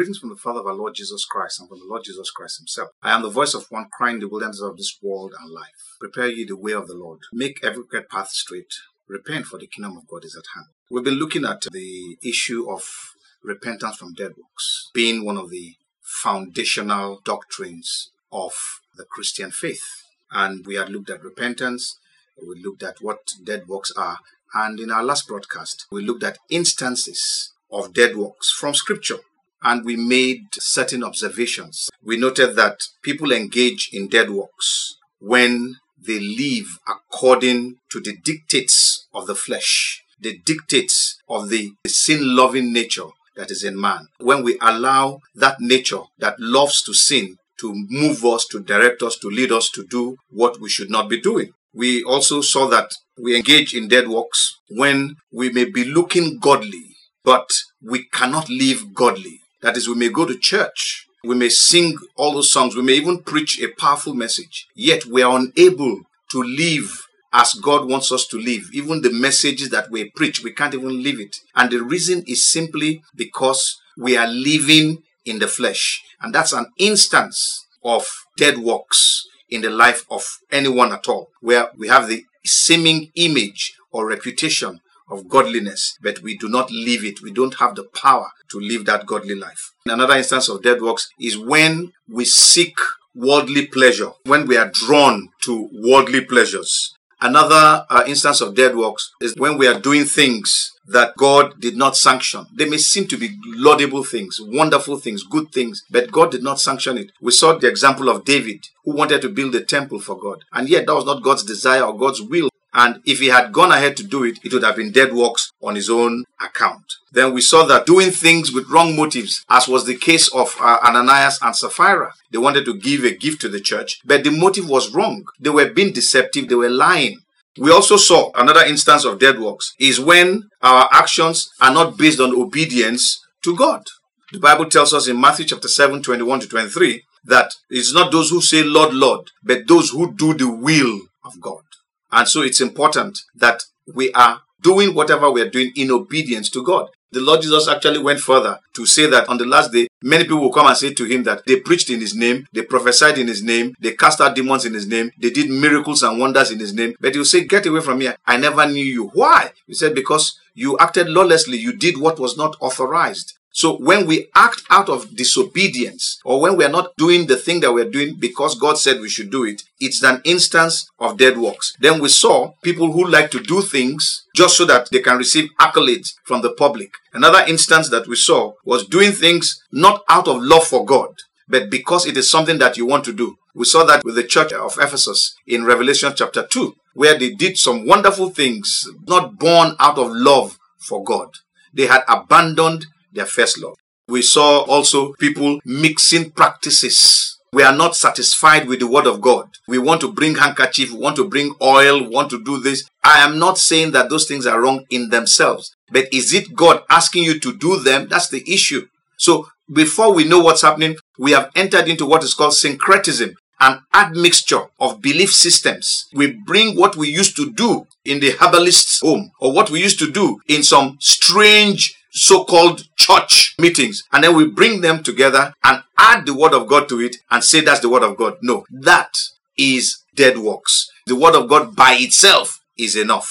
Greetings from the Father of our Lord Jesus Christ and from the Lord Jesus Christ Himself. I am the voice of one crying in the wilderness of this world and life. Prepare ye the way of the Lord. Make every crooked path straight. Repent, for the kingdom of God is at hand. We've been looking at the issue of repentance from dead works being one of the foundational doctrines of the Christian faith. And we had looked at repentance, we looked at what dead works are, and in our last broadcast, we looked at instances of dead works from Scripture. And we made certain observations. We noted that people engage in dead works when they live according to the dictates of the flesh, the dictates of the sin loving nature that is in man. When we allow that nature that loves to sin to move us, to direct us, to lead us to do what we should not be doing. We also saw that we engage in dead works when we may be looking godly, but we cannot live godly. That is, we may go to church, we may sing all those songs, we may even preach a powerful message, yet we are unable to live as God wants us to live. Even the messages that we preach, we can't even live it. And the reason is simply because we are living in the flesh. And that's an instance of dead works in the life of anyone at all, where we have the seeming image or reputation of godliness, but we do not live it. We don't have the power to live that godly life. Another instance of dead works is when we seek worldly pleasure, when we are drawn to worldly pleasures. Another uh, instance of dead works is when we are doing things that God did not sanction. They may seem to be laudable things, wonderful things, good things, but God did not sanction it. We saw the example of David, who wanted to build a temple for God, and yet that was not God's desire or God's will. And if he had gone ahead to do it, it would have been dead works on his own account. Then we saw that doing things with wrong motives, as was the case of uh, Ananias and Sapphira. They wanted to give a gift to the church, but the motive was wrong. They were being deceptive, they were lying. We also saw another instance of dead works is when our actions are not based on obedience to God. The Bible tells us in Matthew chapter 7, 21 to 23, that it's not those who say, Lord, Lord, but those who do the will of God. And so it's important that we are doing whatever we are doing in obedience to God. The Lord Jesus actually went further to say that on the last day, many people will come and say to him that they preached in his name, they prophesied in his name, they cast out demons in his name, they did miracles and wonders in his name. But he'll say, Get away from here. I never knew you. Why? He said, Because you acted lawlessly, you did what was not authorized. So when we act out of disobedience or when we are not doing the thing that we're doing because God said we should do it, it's an instance of dead works. Then we saw people who like to do things just so that they can receive accolades from the public. Another instance that we saw was doing things not out of love for God, but because it is something that you want to do. We saw that with the church of Ephesus in Revelation chapter 2, where they did some wonderful things, not born out of love for God. They had abandoned their first love. We saw also people mixing practices. We are not satisfied with the word of God. We want to bring handkerchief, want to bring oil, want to do this. I am not saying that those things are wrong in themselves, but is it God asking you to do them? That's the issue. So before we know what's happening, we have entered into what is called syncretism, an admixture of belief systems. We bring what we used to do in the herbalist's home or what we used to do in some strange so-called church meetings and then we bring them together and add the word of God to it and say that's the word of God. No, that is dead works. The word of God by itself is enough.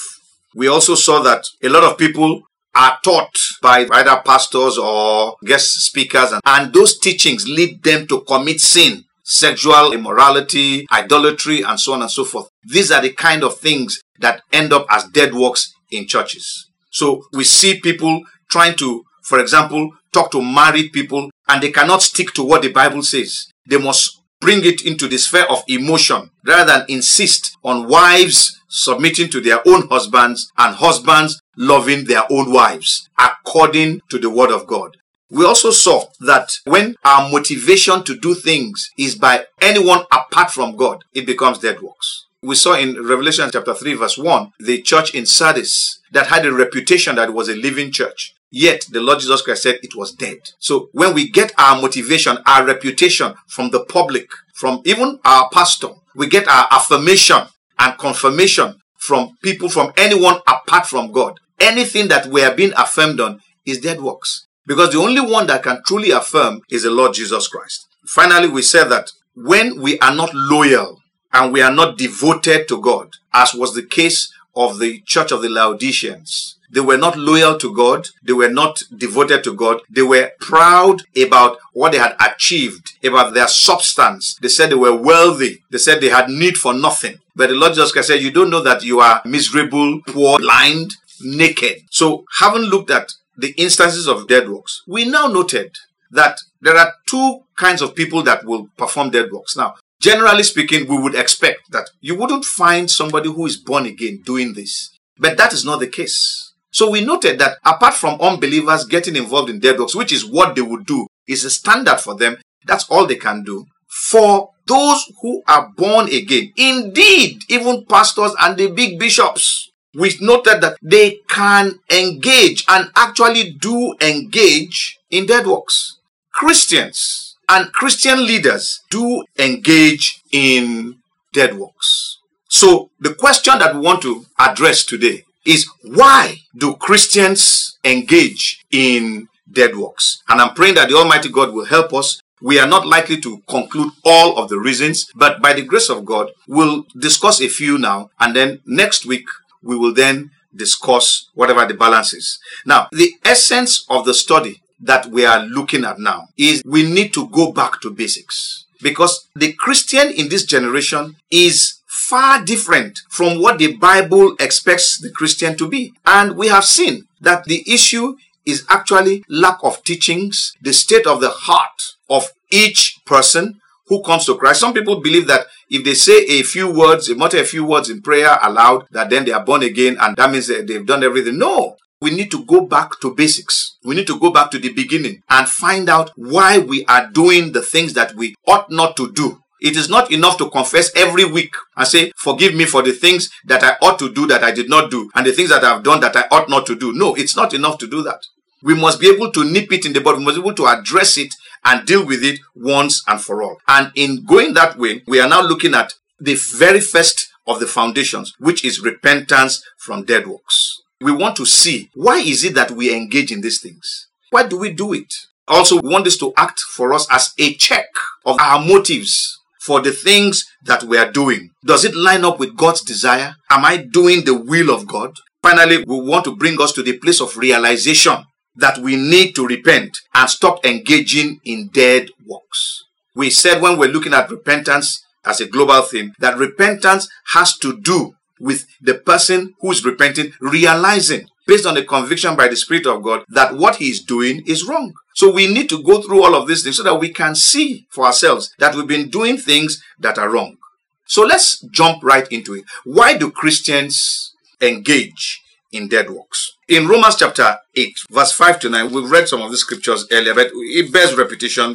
We also saw that a lot of people are taught by either pastors or guest speakers and, and those teachings lead them to commit sin sexual immorality, idolatry, and so on and so forth. These are the kind of things that end up as dead works in churches. So we see people trying to, for example, talk to married people and they cannot stick to what the Bible says. They must bring it into the sphere of emotion rather than insist on wives submitting to their own husbands and husbands loving their own wives according to the word of God. We also saw that when our motivation to do things is by anyone apart from God, it becomes dead works. We saw in Revelation chapter 3 verse 1, the church in Sardis that had a reputation that was a living church. Yet the Lord Jesus Christ said it was dead. So when we get our motivation, our reputation from the public, from even our pastor, we get our affirmation and confirmation from people, from anyone apart from God. Anything that we are being affirmed on is dead works Because the only one that can truly affirm is the Lord Jesus Christ. Finally, we said that when we are not loyal and we are not devoted to God, as was the case of the church of the Laodiceans, they were not loyal to God. They were not devoted to God. They were proud about what they had achieved, about their substance. They said they were wealthy. They said they had need for nothing. But the Lord Jesus Christ said, You don't know that you are miserable, poor, blind, naked. So, having looked at the instances of dead works, we now noted that there are two kinds of people that will perform dead works. Now, generally speaking, we would expect that you wouldn't find somebody who is born again doing this. But that is not the case. So we noted that apart from unbelievers getting involved in dead works, which is what they would do, is a standard for them. That's all they can do. For those who are born again, indeed, even pastors and the big bishops, we noted that they can engage and actually do engage in dead works. Christians and Christian leaders do engage in dead works. So the question that we want to address today is why do Christians engage in dead works? And I'm praying that the Almighty God will help us. We are not likely to conclude all of the reasons, but by the grace of God, we'll discuss a few now, and then next week we will then discuss whatever the balance is. Now, the essence of the study that we are looking at now is we need to go back to basics because the Christian in this generation is far different from what the Bible expects the Christian to be. And we have seen that the issue is actually lack of teachings, the state of the heart of each person who comes to Christ. Some people believe that if they say a few words, they mutter a few words in prayer aloud, that then they are born again and that means that they've done everything. No. We need to go back to basics. We need to go back to the beginning and find out why we are doing the things that we ought not to do it is not enough to confess every week and say, Forgive me for the things that I ought to do that I did not do, and the things that I've done that I ought not to do. No, it's not enough to do that. We must be able to nip it in the bud. We must be able to address it and deal with it once and for all. And in going that way, we are now looking at the very first of the foundations, which is repentance from dead works. We want to see why is it that we engage in these things? Why do we do it? Also, we want this to act for us as a check of our motives for the things that we are doing? Does it line up with God's desire? Am I doing the will of God? Finally, we want to bring us to the place of realization that we need to repent and stop engaging in dead works. We said when we're looking at repentance as a global theme that repentance has to do with the person who is repenting realizing based on the conviction by the Spirit of God that what he is doing is wrong. So we need to go through all of these things so that we can see for ourselves that we've been doing things that are wrong. So let's jump right into it. Why do Christians engage in dead works? In Romans chapter 8, verse 5 to 9, we've read some of the scriptures earlier, but it bears repetition.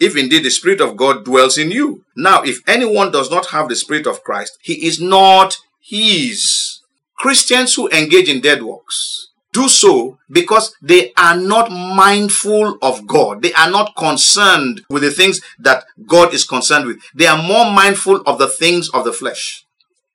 if indeed the Spirit of God dwells in you. Now, if anyone does not have the Spirit of Christ, he is not his. Christians who engage in dead works do so because they are not mindful of God. They are not concerned with the things that God is concerned with. They are more mindful of the things of the flesh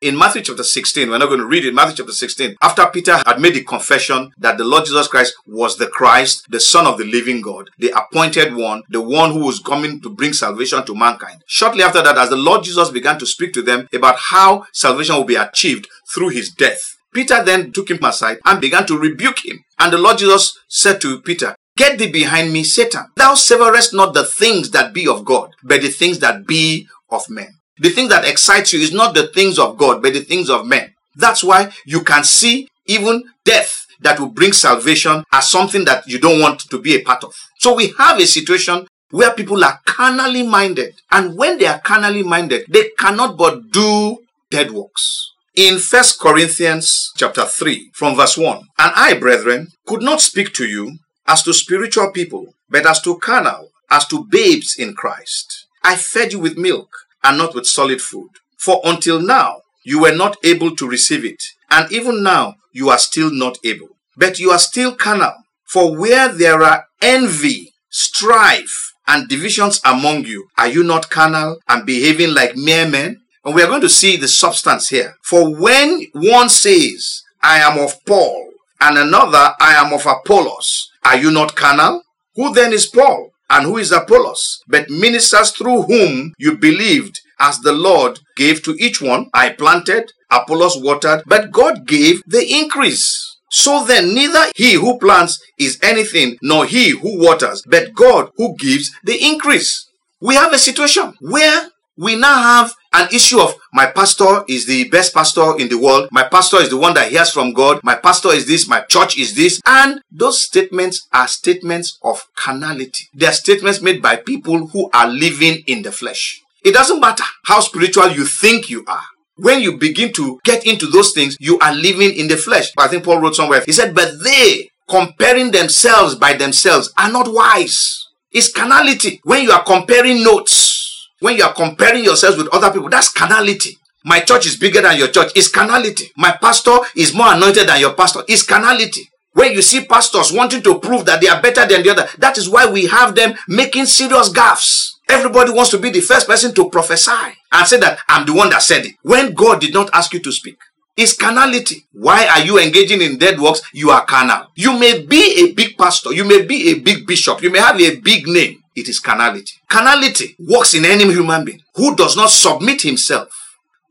in Matthew chapter 16, we're not going to read it, Matthew chapter 16, after Peter had made the confession that the Lord Jesus Christ was the Christ, the Son of the living God, the appointed one, the one who was coming to bring salvation to mankind. Shortly after that, as the Lord Jesus began to speak to them about how salvation will be achieved through his death, Peter then took him aside and began to rebuke him. And the Lord Jesus said to Peter, Get thee behind me, Satan. Thou severest not the things that be of God, but the things that be of men. The thing that excites you is not the things of God, but the things of men. That's why you can see even death that will bring salvation as something that you don't want to be a part of. So we have a situation where people are carnally minded. And when they are carnally minded, they cannot but do dead works. In First Corinthians chapter 3 from verse 1, And I, brethren, could not speak to you as to spiritual people, but as to carnal, as to babes in Christ. I fed you with milk and not with solid food. For until now, you were not able to receive it. And even now, you are still not able. But you are still carnal. For where there are envy, strife, and divisions among you, are you not carnal and behaving like mere men? And we are going to see the substance here. For when one says, I am of Paul, and another, I am of Apollos, are you not carnal? Who then is Paul? And who is Apollos? But ministers through whom you believed, as the Lord gave to each one. I planted, Apollos watered, but God gave the increase. So then, neither he who plants is anything, nor he who waters, but God who gives the increase. We have a situation where we now have an issue of my pastor is the best pastor in the world. My pastor is the one that hears from God. My pastor is this. My church is this. And those statements are statements of carnality. They are statements made by people who are living in the flesh. It doesn't matter how spiritual you think you are. When you begin to get into those things, you are living in the flesh. I think Paul wrote somewhere, he said, But they, comparing themselves by themselves, are not wise. It's carnality. When you are comparing notes, when you are comparing yourselves with other people, that's carnality. My church is bigger than your church. It's carnality. My pastor is more anointed than your pastor. It's carnality. When you see pastors wanting to prove that they are better than the other, that is why we have them making serious gaffes. Everybody wants to be the first person to prophesy and say that I'm the one that said it when God did not ask you to speak. It's carnality. Why are you engaging in dead works? You are carnal. You may be a big pastor, you may be a big bishop, you may have a big name. It is carnality. Carnality works in any human being who does not submit himself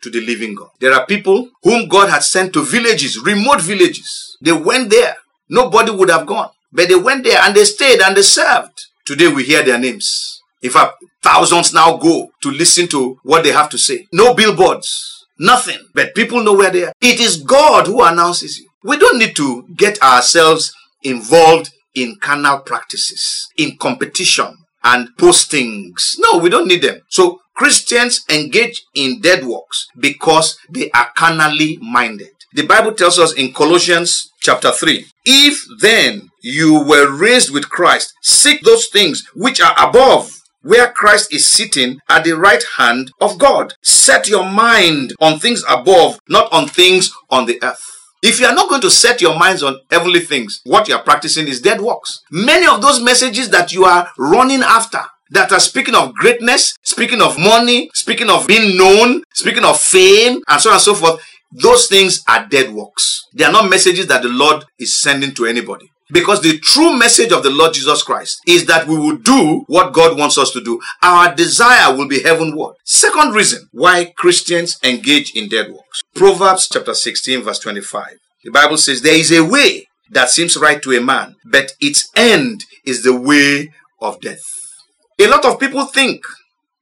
to the living God. There are people whom God had sent to villages, remote villages. They went there. Nobody would have gone. But they went there and they stayed and they served. Today we hear their names. In fact, thousands now go to listen to what they have to say. No billboards, nothing, but people know where they are. It is God who announces you. We don't need to get ourselves involved in carnal practices, in competition and postings. No, we don't need them. So Christians engage in dead works because they are carnally minded. The Bible tells us in Colossians chapter 3 If then you were raised with Christ, seek those things which are above where Christ is sitting at the right hand of God. Set your mind on things above, not on things on the earth. If you are not going to set your minds on heavenly things, what you are practicing is dead works. Many of those messages that you are running after, that are speaking of greatness, speaking of money, speaking of being known, speaking of fame, and so on and so forth, those things are dead works. They are not messages that the Lord is sending to anybody. Because the true message of the Lord Jesus Christ is that we will do what God wants us to do. Our desire will be heavenward. Second reason why Christians engage in dead works. Proverbs chapter 16 verse 25. The Bible says there is a way that seems right to a man, but its end is the way of death. A lot of people think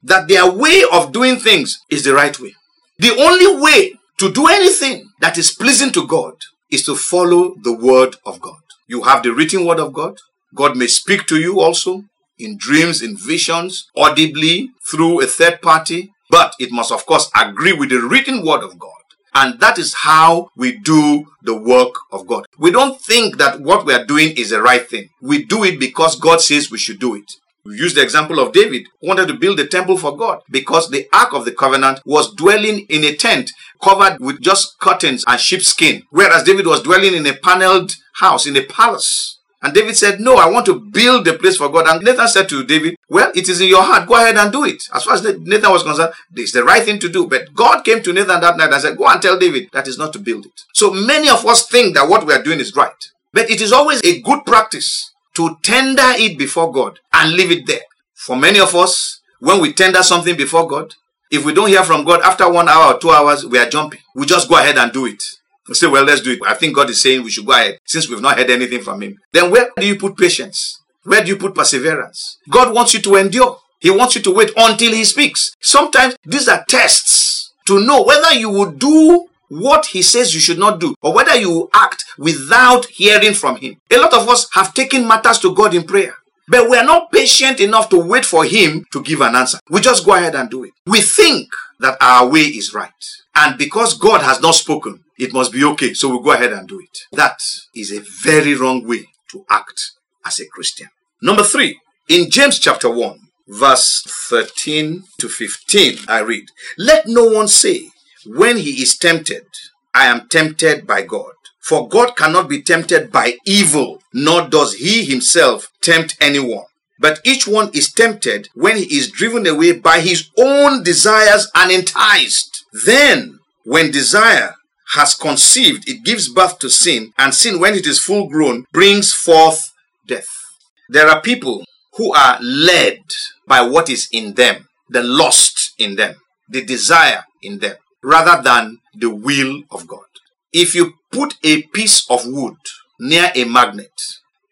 that their way of doing things is the right way. The only way to do anything that is pleasing to God is to follow the word of God. You have the written word of God. God may speak to you also in dreams, in visions, audibly through a third party, but it must, of course, agree with the written word of God. And that is how we do the work of God. We don't think that what we are doing is the right thing. We do it because God says we should do it. We use the example of David, who wanted to build a temple for God because the Ark of the Covenant was dwelling in a tent covered with just curtains and sheepskin, whereas David was dwelling in a paneled house, in a palace. And David said, No, I want to build a place for God. And Nathan said to David, Well, it is in your heart. Go ahead and do it. As far as Nathan was concerned, it's the right thing to do. But God came to Nathan that night and said, Go and tell David that is not to build it. So many of us think that what we are doing is right. But it is always a good practice to tender it before God and leave it there. For many of us, when we tender something before God, if we don't hear from God after one hour or two hours, we are jumping. We just go ahead and do it. Say, well, let's do it. I think God is saying we should go ahead since we've not heard anything from Him. Then where do you put patience? Where do you put perseverance? God wants you to endure. He wants you to wait until He speaks. Sometimes these are tests to know whether you will do what he says you should not do, or whether you act without hearing from him. A lot of us have taken matters to God in prayer. But we are not patient enough to wait for him to give an answer. We just go ahead and do it. We think that our way is right. And because God has not spoken, it must be okay. So we'll go ahead and do it. That is a very wrong way to act as a Christian. Number three, in James chapter 1, verse 13 to 15, I read, Let no one say, when he is tempted, I am tempted by God. For God cannot be tempted by evil, nor does he himself tempt anyone. But each one is tempted when he is driven away by his own desires and enticed. Then, when desire has conceived, it gives birth to sin, and sin, when it is full grown, brings forth death. There are people who are led by what is in them, the lust in them, the desire in them, rather than the will of God. If you put a piece of wood near a magnet,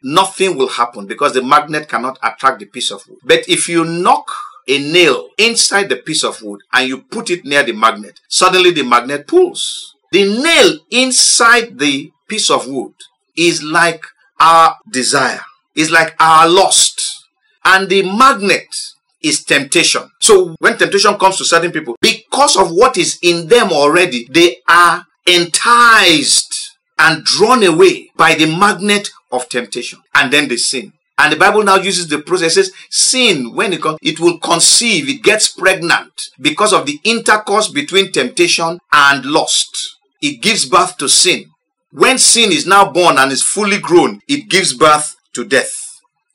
nothing will happen because the magnet cannot attract the piece of wood. But if you knock a nail inside the piece of wood and you put it near the magnet, suddenly the magnet pulls. The nail inside the piece of wood is like our desire, is like our lust. And the magnet is temptation. So when temptation comes to certain people, because of what is in them already, they are enticed and drawn away by the magnet of temptation. And then they sin. And the Bible now uses the processes sin, when it comes, it will conceive, it gets pregnant because of the intercourse between temptation and lust it gives birth to sin. When sin is now born and is fully grown, it gives birth to death,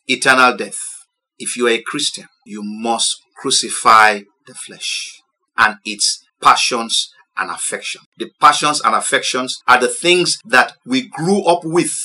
eternal death. If you are a Christian, you must crucify the flesh and its passions and affection. The passions and affections are the things that we grew up with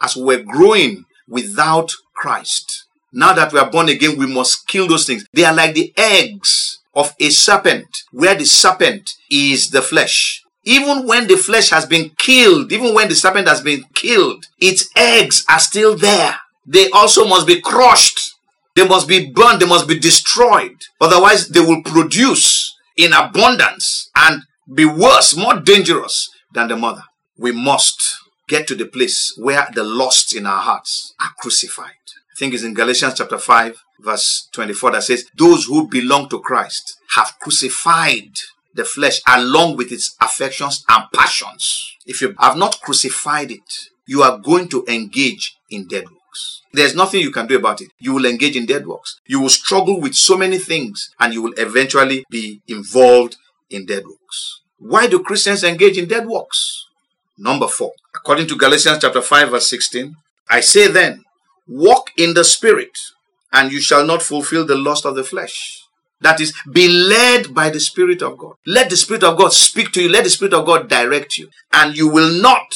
as we were growing without Christ. Now that we are born again, we must kill those things. They are like the eggs of a serpent, where the serpent is the flesh even when the flesh has been killed, even when the serpent has been killed, its eggs are still there. They also must be crushed. They must be burned. They must be destroyed. Otherwise, they will produce in abundance and be worse, more dangerous than the mother. We must get to the place where the lusts in our hearts are crucified. I think it's in Galatians chapter 5, verse 24 that says, Those who belong to Christ have crucified the flesh along with its affections and passions. If you have not crucified it, you are going to engage in dead works. There's nothing you can do about it. You will engage in dead works. You will struggle with so many things and you will eventually be involved in dead works. Why do Christians engage in dead works? Number four, according to Galatians chapter 5 verse 16, I say then, walk in the spirit and you shall not fulfill the lust of the flesh. That is, be led by the Spirit of God. Let the Spirit of God speak to you. Let the Spirit of God direct you. And you will not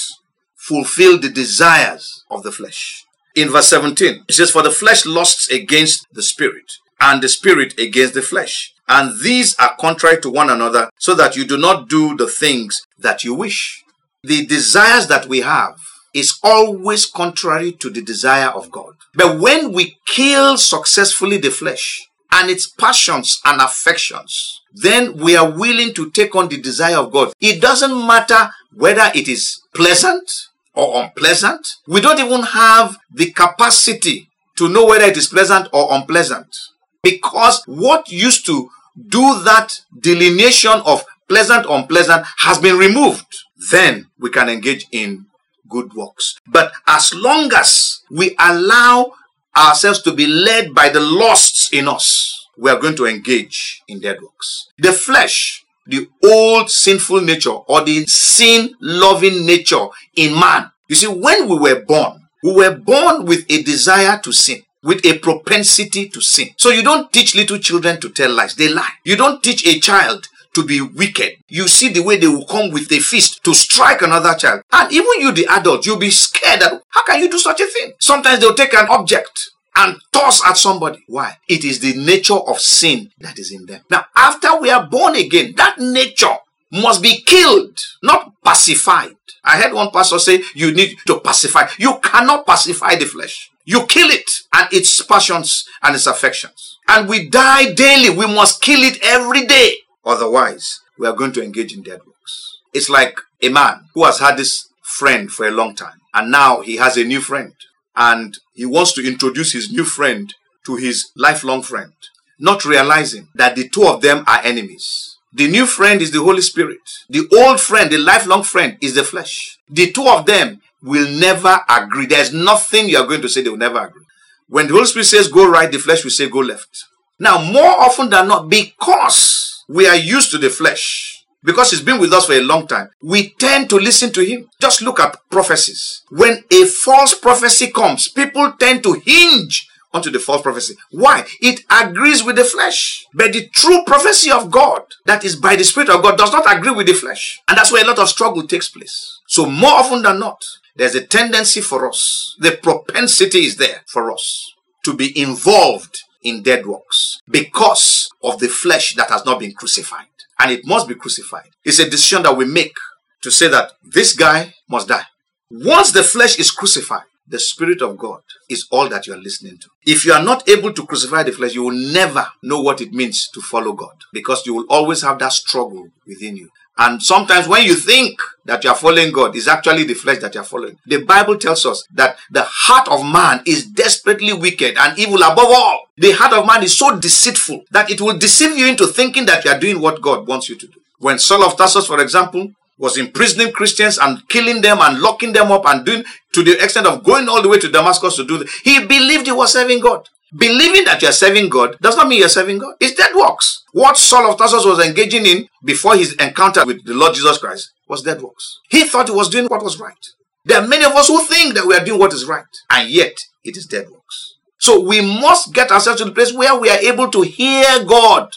fulfill the desires of the flesh. In verse 17, it says, For the flesh lusts against the Spirit, and the Spirit against the flesh. And these are contrary to one another, so that you do not do the things that you wish. The desires that we have is always contrary to the desire of God. But when we kill successfully the flesh, and its passions and affections, then we are willing to take on the desire of God. It doesn't matter whether it is pleasant or unpleasant. We don't even have the capacity to know whether it is pleasant or unpleasant. Because what used to do that delineation of pleasant unpleasant has been removed. Then we can engage in good works. But as long as we allow ourselves to be led by the lusts in us, we are going to engage in dead works. The flesh, the old sinful nature or the sin loving nature in man. You see, when we were born, we were born with a desire to sin with a propensity to sin. So you don't teach little children to tell lies, they lie. You don't teach a child to be wicked. You see the way they will come with a fist to strike another child. And even you, the adult, you'll be scared that how can you do such a thing? Sometimes they'll take an object and toss at somebody. Why? It is the nature of sin that is in them. Now, after we are born again, that nature must be killed, not pacified. I heard one pastor say you need to pacify. You cannot pacify the flesh. You kill it and its passions and its affections. And we die daily. We must kill it every day. Otherwise, we are going to engage in dead works. It's like a man who has had this friend for a long time and now he has a new friend and he wants to introduce his new friend to his lifelong friend, not realizing that the two of them are enemies. The new friend is the Holy Spirit. The old friend, the lifelong friend, is the flesh. The two of them will never agree. There's nothing you are going to say they will never agree. When the Holy Spirit says go right, the flesh will say go left. Now, more often than not, because we are used to the flesh, because he's been with us for a long time, we tend to listen to him. Just look at prophecies. When a false prophecy comes, people tend to hinge onto the false prophecy. Why? It agrees with the flesh. But the true prophecy of God, that is by the Spirit of God, does not agree with the flesh. And that's where a lot of struggle takes place. So, more often than not, there's a tendency for us, the propensity is there for us to be involved in dead works because of the flesh that has not been crucified. And it must be crucified. It's a decision that we make to say that this guy must die. Once the flesh is crucified, the Spirit of God is all that you are listening to. If you are not able to crucify the flesh, you will never know what it means to follow God because you will always have that struggle within you. And sometimes when you think that you are following God, it's actually the flesh that you are following. The Bible tells us that the heart of man is desperately wicked and evil above all. The heart of man is so deceitful that it will deceive you into thinking that you are doing what God wants you to do. When Saul of Tarsus, for example, was imprisoning Christians and killing them and locking them up and doing to the extent of going all the way to Damascus to do that. He believed he was serving God. Believing that you're serving God does not mean you're serving God. It's dead works. What Saul of Tarsus was engaging in before his encounter with the Lord Jesus Christ was dead works. He thought he was doing what was right. There are many of us who think that we are doing what is right, and yet it is dead works. So we must get ourselves to the place where we are able to hear God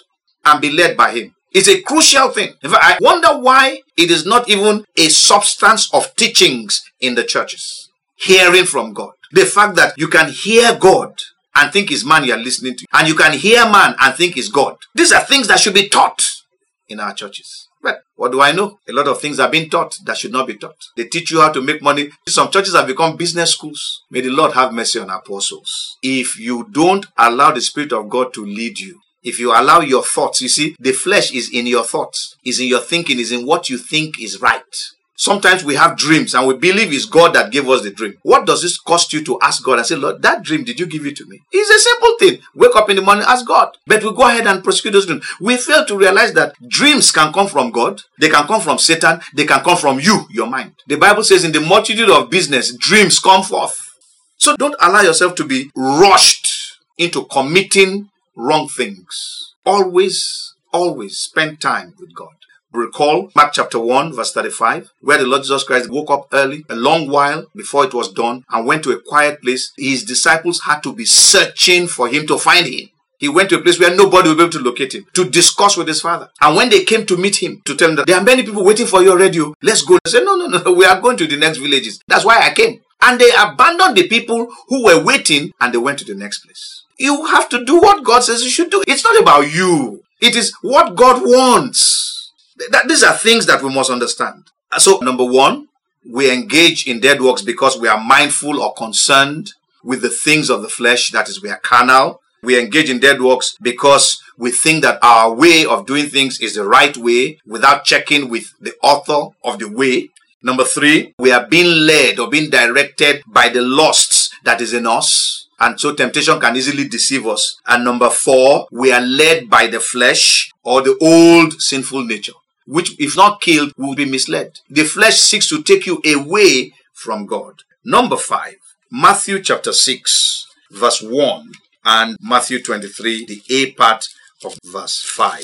and be led by Him. It's a crucial thing. In fact, I wonder why it is not even a substance of teachings in the churches. Hearing from God. The fact that you can hear God and think is man you are listening to, and you can hear man and think is God. These are things that should be taught in our churches. But what do I know? A lot of things are being taught that should not be taught. They teach you how to make money. Some churches have become business schools. May the Lord have mercy on our poor souls. If you don't allow the Spirit of God to lead you, if you allow your thoughts, you see, the flesh is in your thoughts, is in your thinking, is in what you think is right. Sometimes we have dreams and we believe it's God that gave us the dream. What does this cost you to ask God and say, Lord, that dream, did you give it to me? It's a simple thing. Wake up in the morning, ask God. But we go ahead and prosecute those dreams. We fail to realize that dreams can come from God, they can come from Satan, they can come from you, your mind. The Bible says, in the multitude of business, dreams come forth. So don't allow yourself to be rushed into committing wrong things. Always, always spend time with God. Recall Mark chapter 1, verse 35, where the Lord Jesus Christ woke up early, a long while before it was done, and went to a quiet place. His disciples had to be searching for him to find him. He went to a place where nobody would be able to locate him to discuss with his father. And when they came to meet him, to tell him that there are many people waiting for your radio, let's go. They said, No, no, no, we are going to the next villages. That's why I came. And they abandoned the people who were waiting and they went to the next place. You have to do what God says you should do. It's not about you, it is what God wants. These are things that we must understand. Uh, so, number one, we engage in dead works because we are mindful or concerned with the things of the flesh, that is, we are carnal. We engage in dead works because we think that our way of doing things is the right way without checking with the author of the way. Number three, we are being led or being directed by the lusts that is in us. And so temptation can easily deceive us. And number four, we are led by the flesh or the old sinful nature, which if not killed will be misled. The flesh seeks to take you away from God. Number five, Matthew chapter 6, verse 1 and Matthew 23, the A part of verse 5.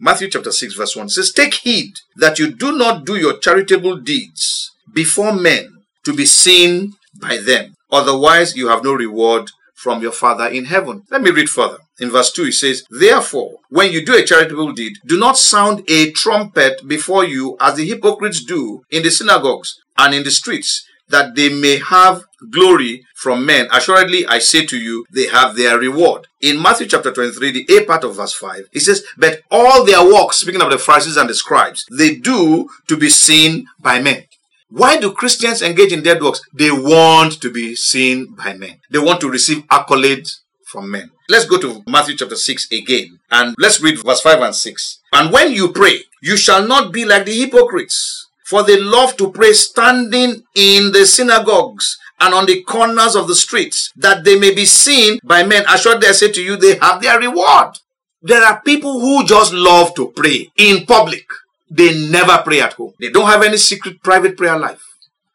Matthew chapter 6, verse 1 says, Take heed that you do not do your charitable deeds before men to be seen by them. Otherwise, you have no reward from your Father in heaven. Let me read further. In verse 2, it says, Therefore, when you do a charitable deed, do not sound a trumpet before you as the hypocrites do in the synagogues and in the streets, that they may have glory from men. Assuredly, I say to you, they have their reward. In Matthew chapter 23, the A part of verse 5, it says, But all their works, speaking of the Pharisees and the scribes, they do to be seen by men. Why do Christians engage in dead works? They want to be seen by men. They want to receive accolades from men. Let's go to Matthew chapter 6 again and let's read verse 5 and 6. And when you pray, you shall not be like the hypocrites, for they love to pray standing in the synagogues and on the corners of the streets, that they may be seen by men. Assuredly, I say to you, they have their reward. There are people who just love to pray in public. They never pray at home. They don't have any secret private prayer life.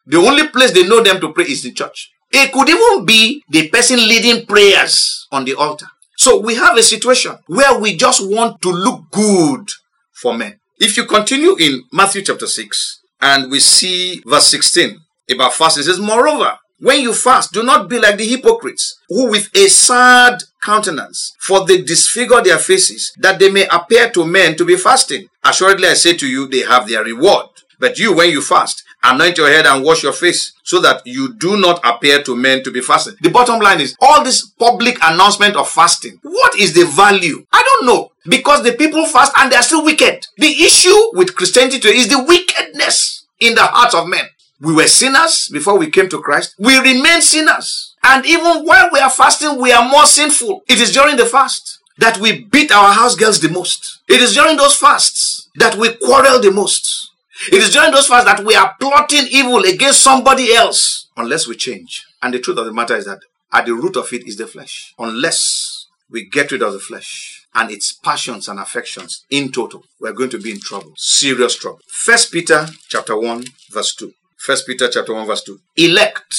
The only place they know them to pray is the church. It could even be the person leading prayers on the altar. So we have a situation where we just want to look good for men. If you continue in Matthew chapter 6 and we see verse 16 about fasting, it says, Moreover, when you fast, do not be like the hypocrites, who with a sad countenance, for they disfigure their faces, that they may appear to men to be fasting. Assuredly, I say to you, they have their reward. But you, when you fast, anoint your head and wash your face, so that you do not appear to men to be fasting. The bottom line is all this public announcement of fasting. What is the value? I don't know. Because the people fast and they are still wicked. The issue with Christianity today is the wickedness in the hearts of men. We were sinners before we came to Christ. We remain sinners. And even while we are fasting, we are more sinful. It is during the fast that we beat our house girls the most. It is during those fasts that we quarrel the most. It is during those fasts that we are plotting evil against somebody else. Unless we change. And the truth of the matter is that at the root of it is the flesh. Unless we get rid of the flesh, and its passions and affections in total, we're going to be in trouble, serious trouble. First Peter chapter 1, verse 2. First Peter chapter 1, verse 2. Elect.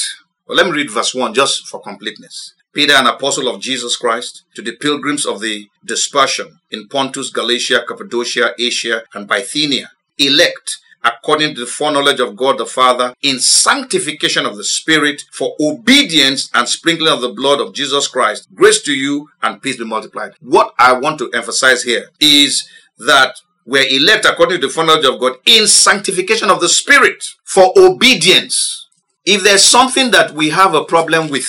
Well, let me read verse 1 just for completeness. Peter, an apostle of Jesus Christ, to the pilgrims of the dispersion in Pontus, Galatia, Cappadocia, Asia, and Bithynia, elect according to the foreknowledge of God the Father, in sanctification of the Spirit, for obedience and sprinkling of the blood of Jesus Christ. Grace to you and peace be multiplied. What I want to emphasize here is that we're elect according to the foreknowledge of God in sanctification of the Spirit for obedience. If there's something that we have a problem with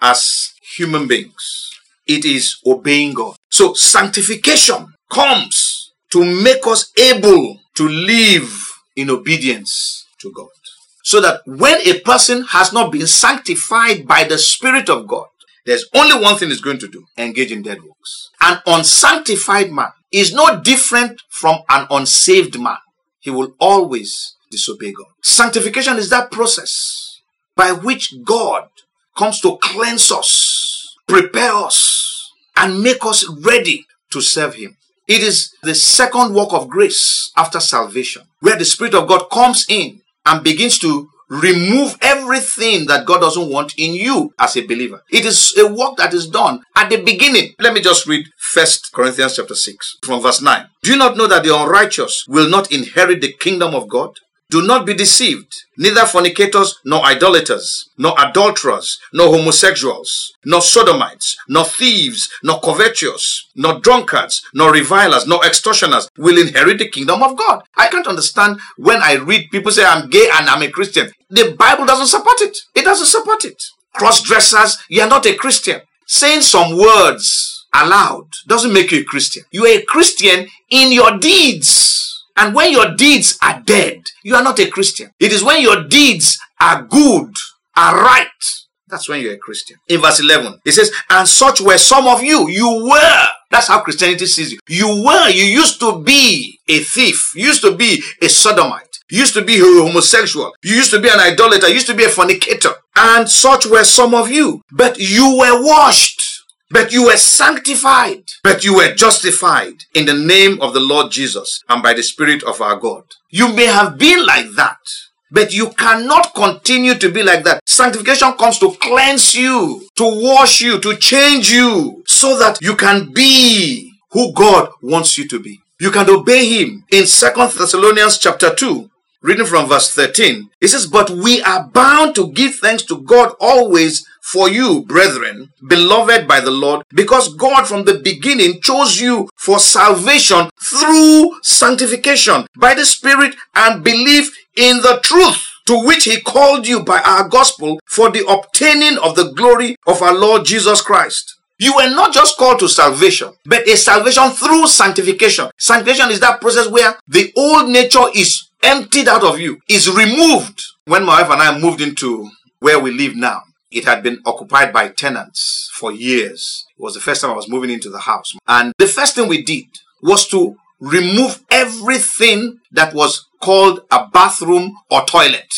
as human beings, it is obeying God. So sanctification comes to make us able to live in obedience to God. So that when a person has not been sanctified by the Spirit of God, there's only one thing he's going to do engage in dead works. An unsanctified man is no different from an unsaved man. He will always disobey God. Sanctification is that process by which God comes to cleanse us, prepare us, and make us ready to serve Him. It is the second work of grace after salvation, where the Spirit of God comes in and begins to remove everything that God doesn't want in you as a believer. It is a work that is done at the beginning. Let me just read First Corinthians chapter 6 from verse 9. Do you not know that the unrighteous will not inherit the kingdom of God? Do not be deceived. Neither fornicators, nor idolaters, nor adulterers, nor homosexuals, nor sodomites, nor thieves, nor covetous, nor drunkards, nor revilers, nor extortioners will inherit the kingdom of God. I can't understand when I read people say I'm gay and I'm a Christian. The Bible doesn't support it. It doesn't support it. Cross dressers, you're not a Christian. Saying some words aloud doesn't make you a Christian. You are a Christian in your deeds. And when your deeds are dead, you are not a Christian. It is when your deeds are good, are right. That's when you're a Christian. In verse 11, it says, And such were some of you. You were. That's how Christianity sees you. You were. You used to be a thief. You used to be a sodomite. You used to be a homosexual. You used to be an idolater. You used to be a fornicator. And such were some of you. But you were washed but you were sanctified, but you were justified in the name of the Lord Jesus and by the Spirit of our God. You may have been like that, but you cannot continue to be like that. Sanctification comes to cleanse you, to wash you, to change you, so that you can be who God wants you to be. You can obey Him. In Second Thessalonians chapter 2, reading from verse 13, it says, But we are bound to give thanks to God always for you, brethren, beloved by the Lord, because God from the beginning chose you for salvation through sanctification by the Spirit and belief in the truth to which he called you by our gospel for the obtaining of the glory of our Lord Jesus Christ. You were not just called to salvation, but a salvation through sanctification. Sanctification is that process where the old nature is emptied out of you, is removed. When my wife and I moved into where we live now, it had been occupied by tenants for years. It was the first time I was moving into the house. And the first thing we did was to remove everything that was called a bathroom or toilet.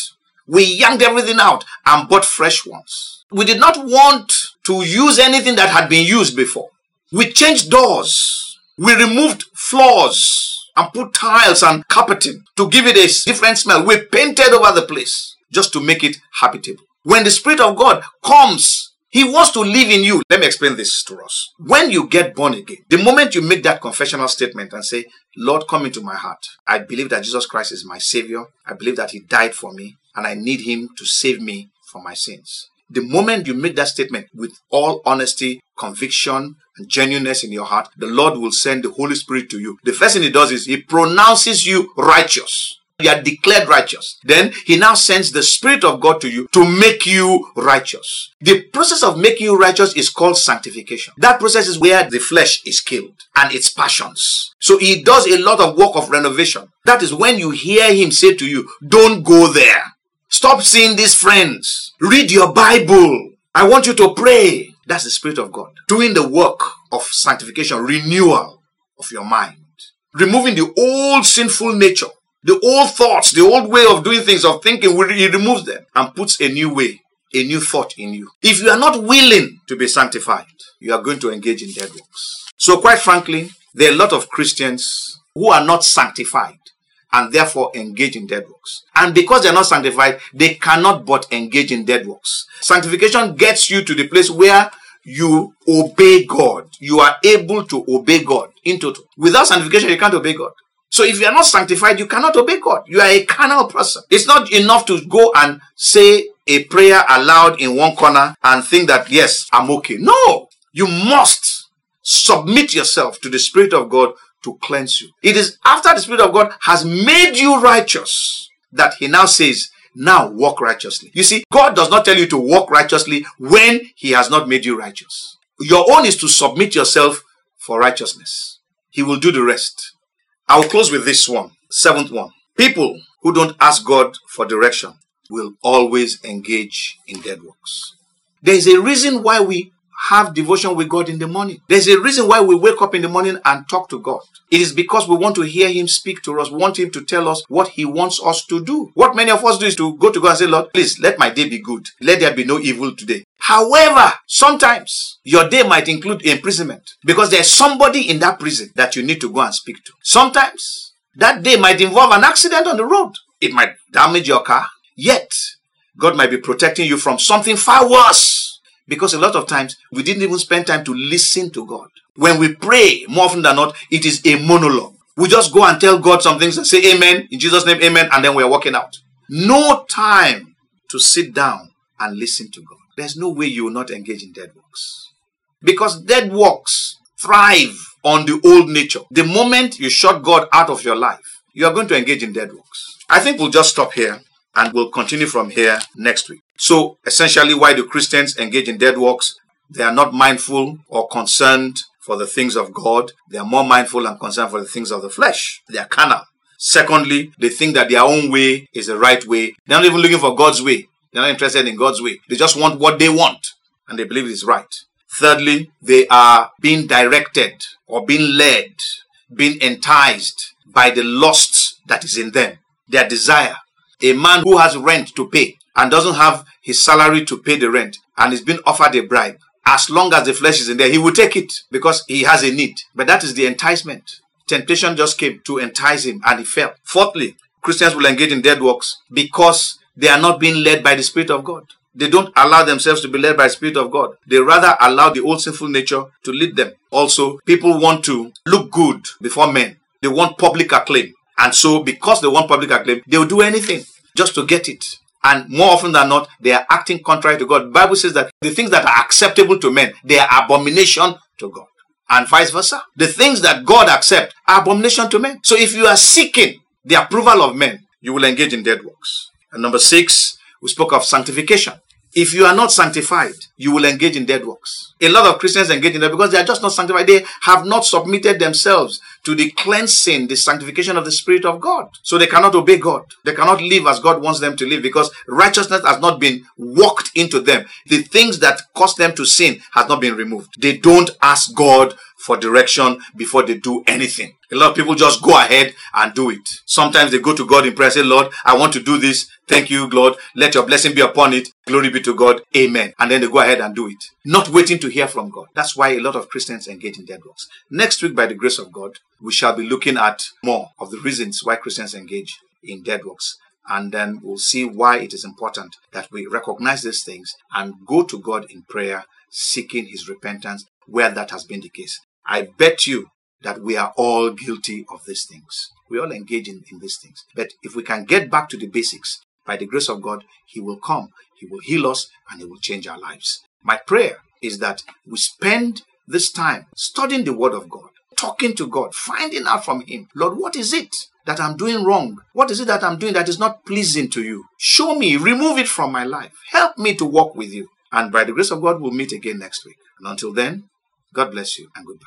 We yanked everything out and bought fresh ones. We did not want to use anything that had been used before. We changed doors. We removed floors and put tiles and carpeting to give it a different smell. We painted over the place just to make it habitable. When the Spirit of God comes, He wants to live in you. Let me explain this to us. When you get born again, the moment you make that confessional statement and say, Lord, come into my heart. I believe that Jesus Christ is my Savior. I believe that He died for me and I need Him to save me from my sins. The moment you make that statement with all honesty, conviction, and genuineness in your heart, the Lord will send the Holy Spirit to you. The first thing He does is He pronounces you righteous. You are declared righteous. Then he now sends the Spirit of God to you to make you righteous. The process of making you righteous is called sanctification. That process is where the flesh is killed and its passions. So he does a lot of work of renovation. That is when you hear him say to you, don't go there. Stop seeing these friends. Read your Bible. I want you to pray. That's the Spirit of God doing the work of sanctification, renewal of your mind, removing the old sinful nature the old thoughts, the old way of doing things, of thinking, he removes them and puts a new way, a new thought in you. If you are not willing to be sanctified, you are going to engage in dead works. So, quite frankly, there are a lot of Christians who are not sanctified and therefore engage in dead works. And because they're not sanctified, they cannot but engage in dead works. Sanctification gets you to the place where you obey God. You are able to obey God in total. Without sanctification, you can't obey God. So if you are not sanctified, you cannot obey God. You are a carnal person. It's not enough to go and say a prayer aloud in one corner and think that, yes, I'm okay. No, you must submit yourself to the Spirit of God to cleanse you. It is after the Spirit of God has made you righteous that He now says, now walk righteously. You see, God does not tell you to walk righteously when He has not made you righteous. Your own is to submit yourself for righteousness. He will do the rest. I'll close with this one, seventh one. People who don't ask God for direction will always engage in dead works. There's a reason why we have devotion with God in the morning. There's a reason why we wake up in the morning and talk to God. It is because we want to hear Him speak to us, we want Him to tell us what He wants us to do. What many of us do is to go to God and say, Lord, please let my day be good. Let there be no evil today. However, sometimes your day might include imprisonment because there's somebody in that prison that you need to go and speak to. Sometimes that day might involve an accident on the road. It might damage your car. Yet, God might be protecting you from something far worse. Because a lot of times we didn't even spend time to listen to God. When we pray, more often than not, it is a monologue. We just go and tell God some things and say amen, in Jesus' name, amen, and then we're walking out. No time to sit down and listen to God there's no way you will not engage in dead works. Because dead works thrive on the old nature. The moment you shut God out of your life, you are going to engage in dead works. I think we'll just stop here and we'll continue from here next week. So, essentially, why do Christians engage in dead works? They are not mindful or concerned for the things of God. They are more mindful and concerned for the things of the flesh. They are carnal. Secondly, they think that their own way is the right way. They're not even looking for God's way. They're not interested in God's way. They just want what they want and they believe it is right. Thirdly, they are being directed or being led, being enticed by the lust that is in them, their desire. A man who has rent to pay and doesn't have his salary to pay the rent and is being offered a bribe, as long as the flesh is in there, he will take it because he has a need. But that is the enticement. Temptation just came to entice him and he fell. Fourthly, Christians will engage in dead works because they are not being led by the Spirit of God. They don't allow themselves to be led by the Spirit of God. They rather allow the old sinful nature to lead them. Also, people want to look good before men. They want public acclaim. And so, because they want public acclaim, they will do anything just to get it. And more often than not, they are acting contrary to God. Bible says that the things that are acceptable to men, they are abomination to God. And vice versa. The things that God accepts are abomination to men. So if you are seeking the approval of men, you will engage in dead works. And number six, we spoke of sanctification. If you are not sanctified, you will engage in dead works. A lot of Christians engage in that because they are just not sanctified. They have not submitted themselves to the cleansing, the sanctification of the Spirit of God. So they cannot obey God. They cannot live as God wants them to live because righteousness has not been walked into them. The things that cause them to sin has not been removed. They don't ask God for direction before they do anything. A lot of people just go ahead and do it. Sometimes they go to God in prayer say, Lord, I want to do this. Thank you, Lord. Let your blessing be upon it. Glory be to God. Amen. And then they go ahead and do it. Not waiting to hear from God. That's why a lot of Christians engage in dead works. Next week, by the grace of God, we shall be looking at more of the reasons why Christians engage in dead works. And then we'll see why it is important that we recognize these things and go to God in prayer, seeking His repentance where that has been the case. I bet you that we are all guilty of these things. We all engage in, in these things. But if we can get back to the basics, by the grace of God, He will come, He will heal us, and He will change our lives. My prayer is that we spend this time studying the Word of God, talking to God, finding out from Him, Lord, what is it that I'm doing wrong? What is it that I'm doing that is not pleasing to you? Show me, remove it from my life. Help me to walk with you. And by the grace of God, we'll meet again next week. And until then, God bless you and goodbye.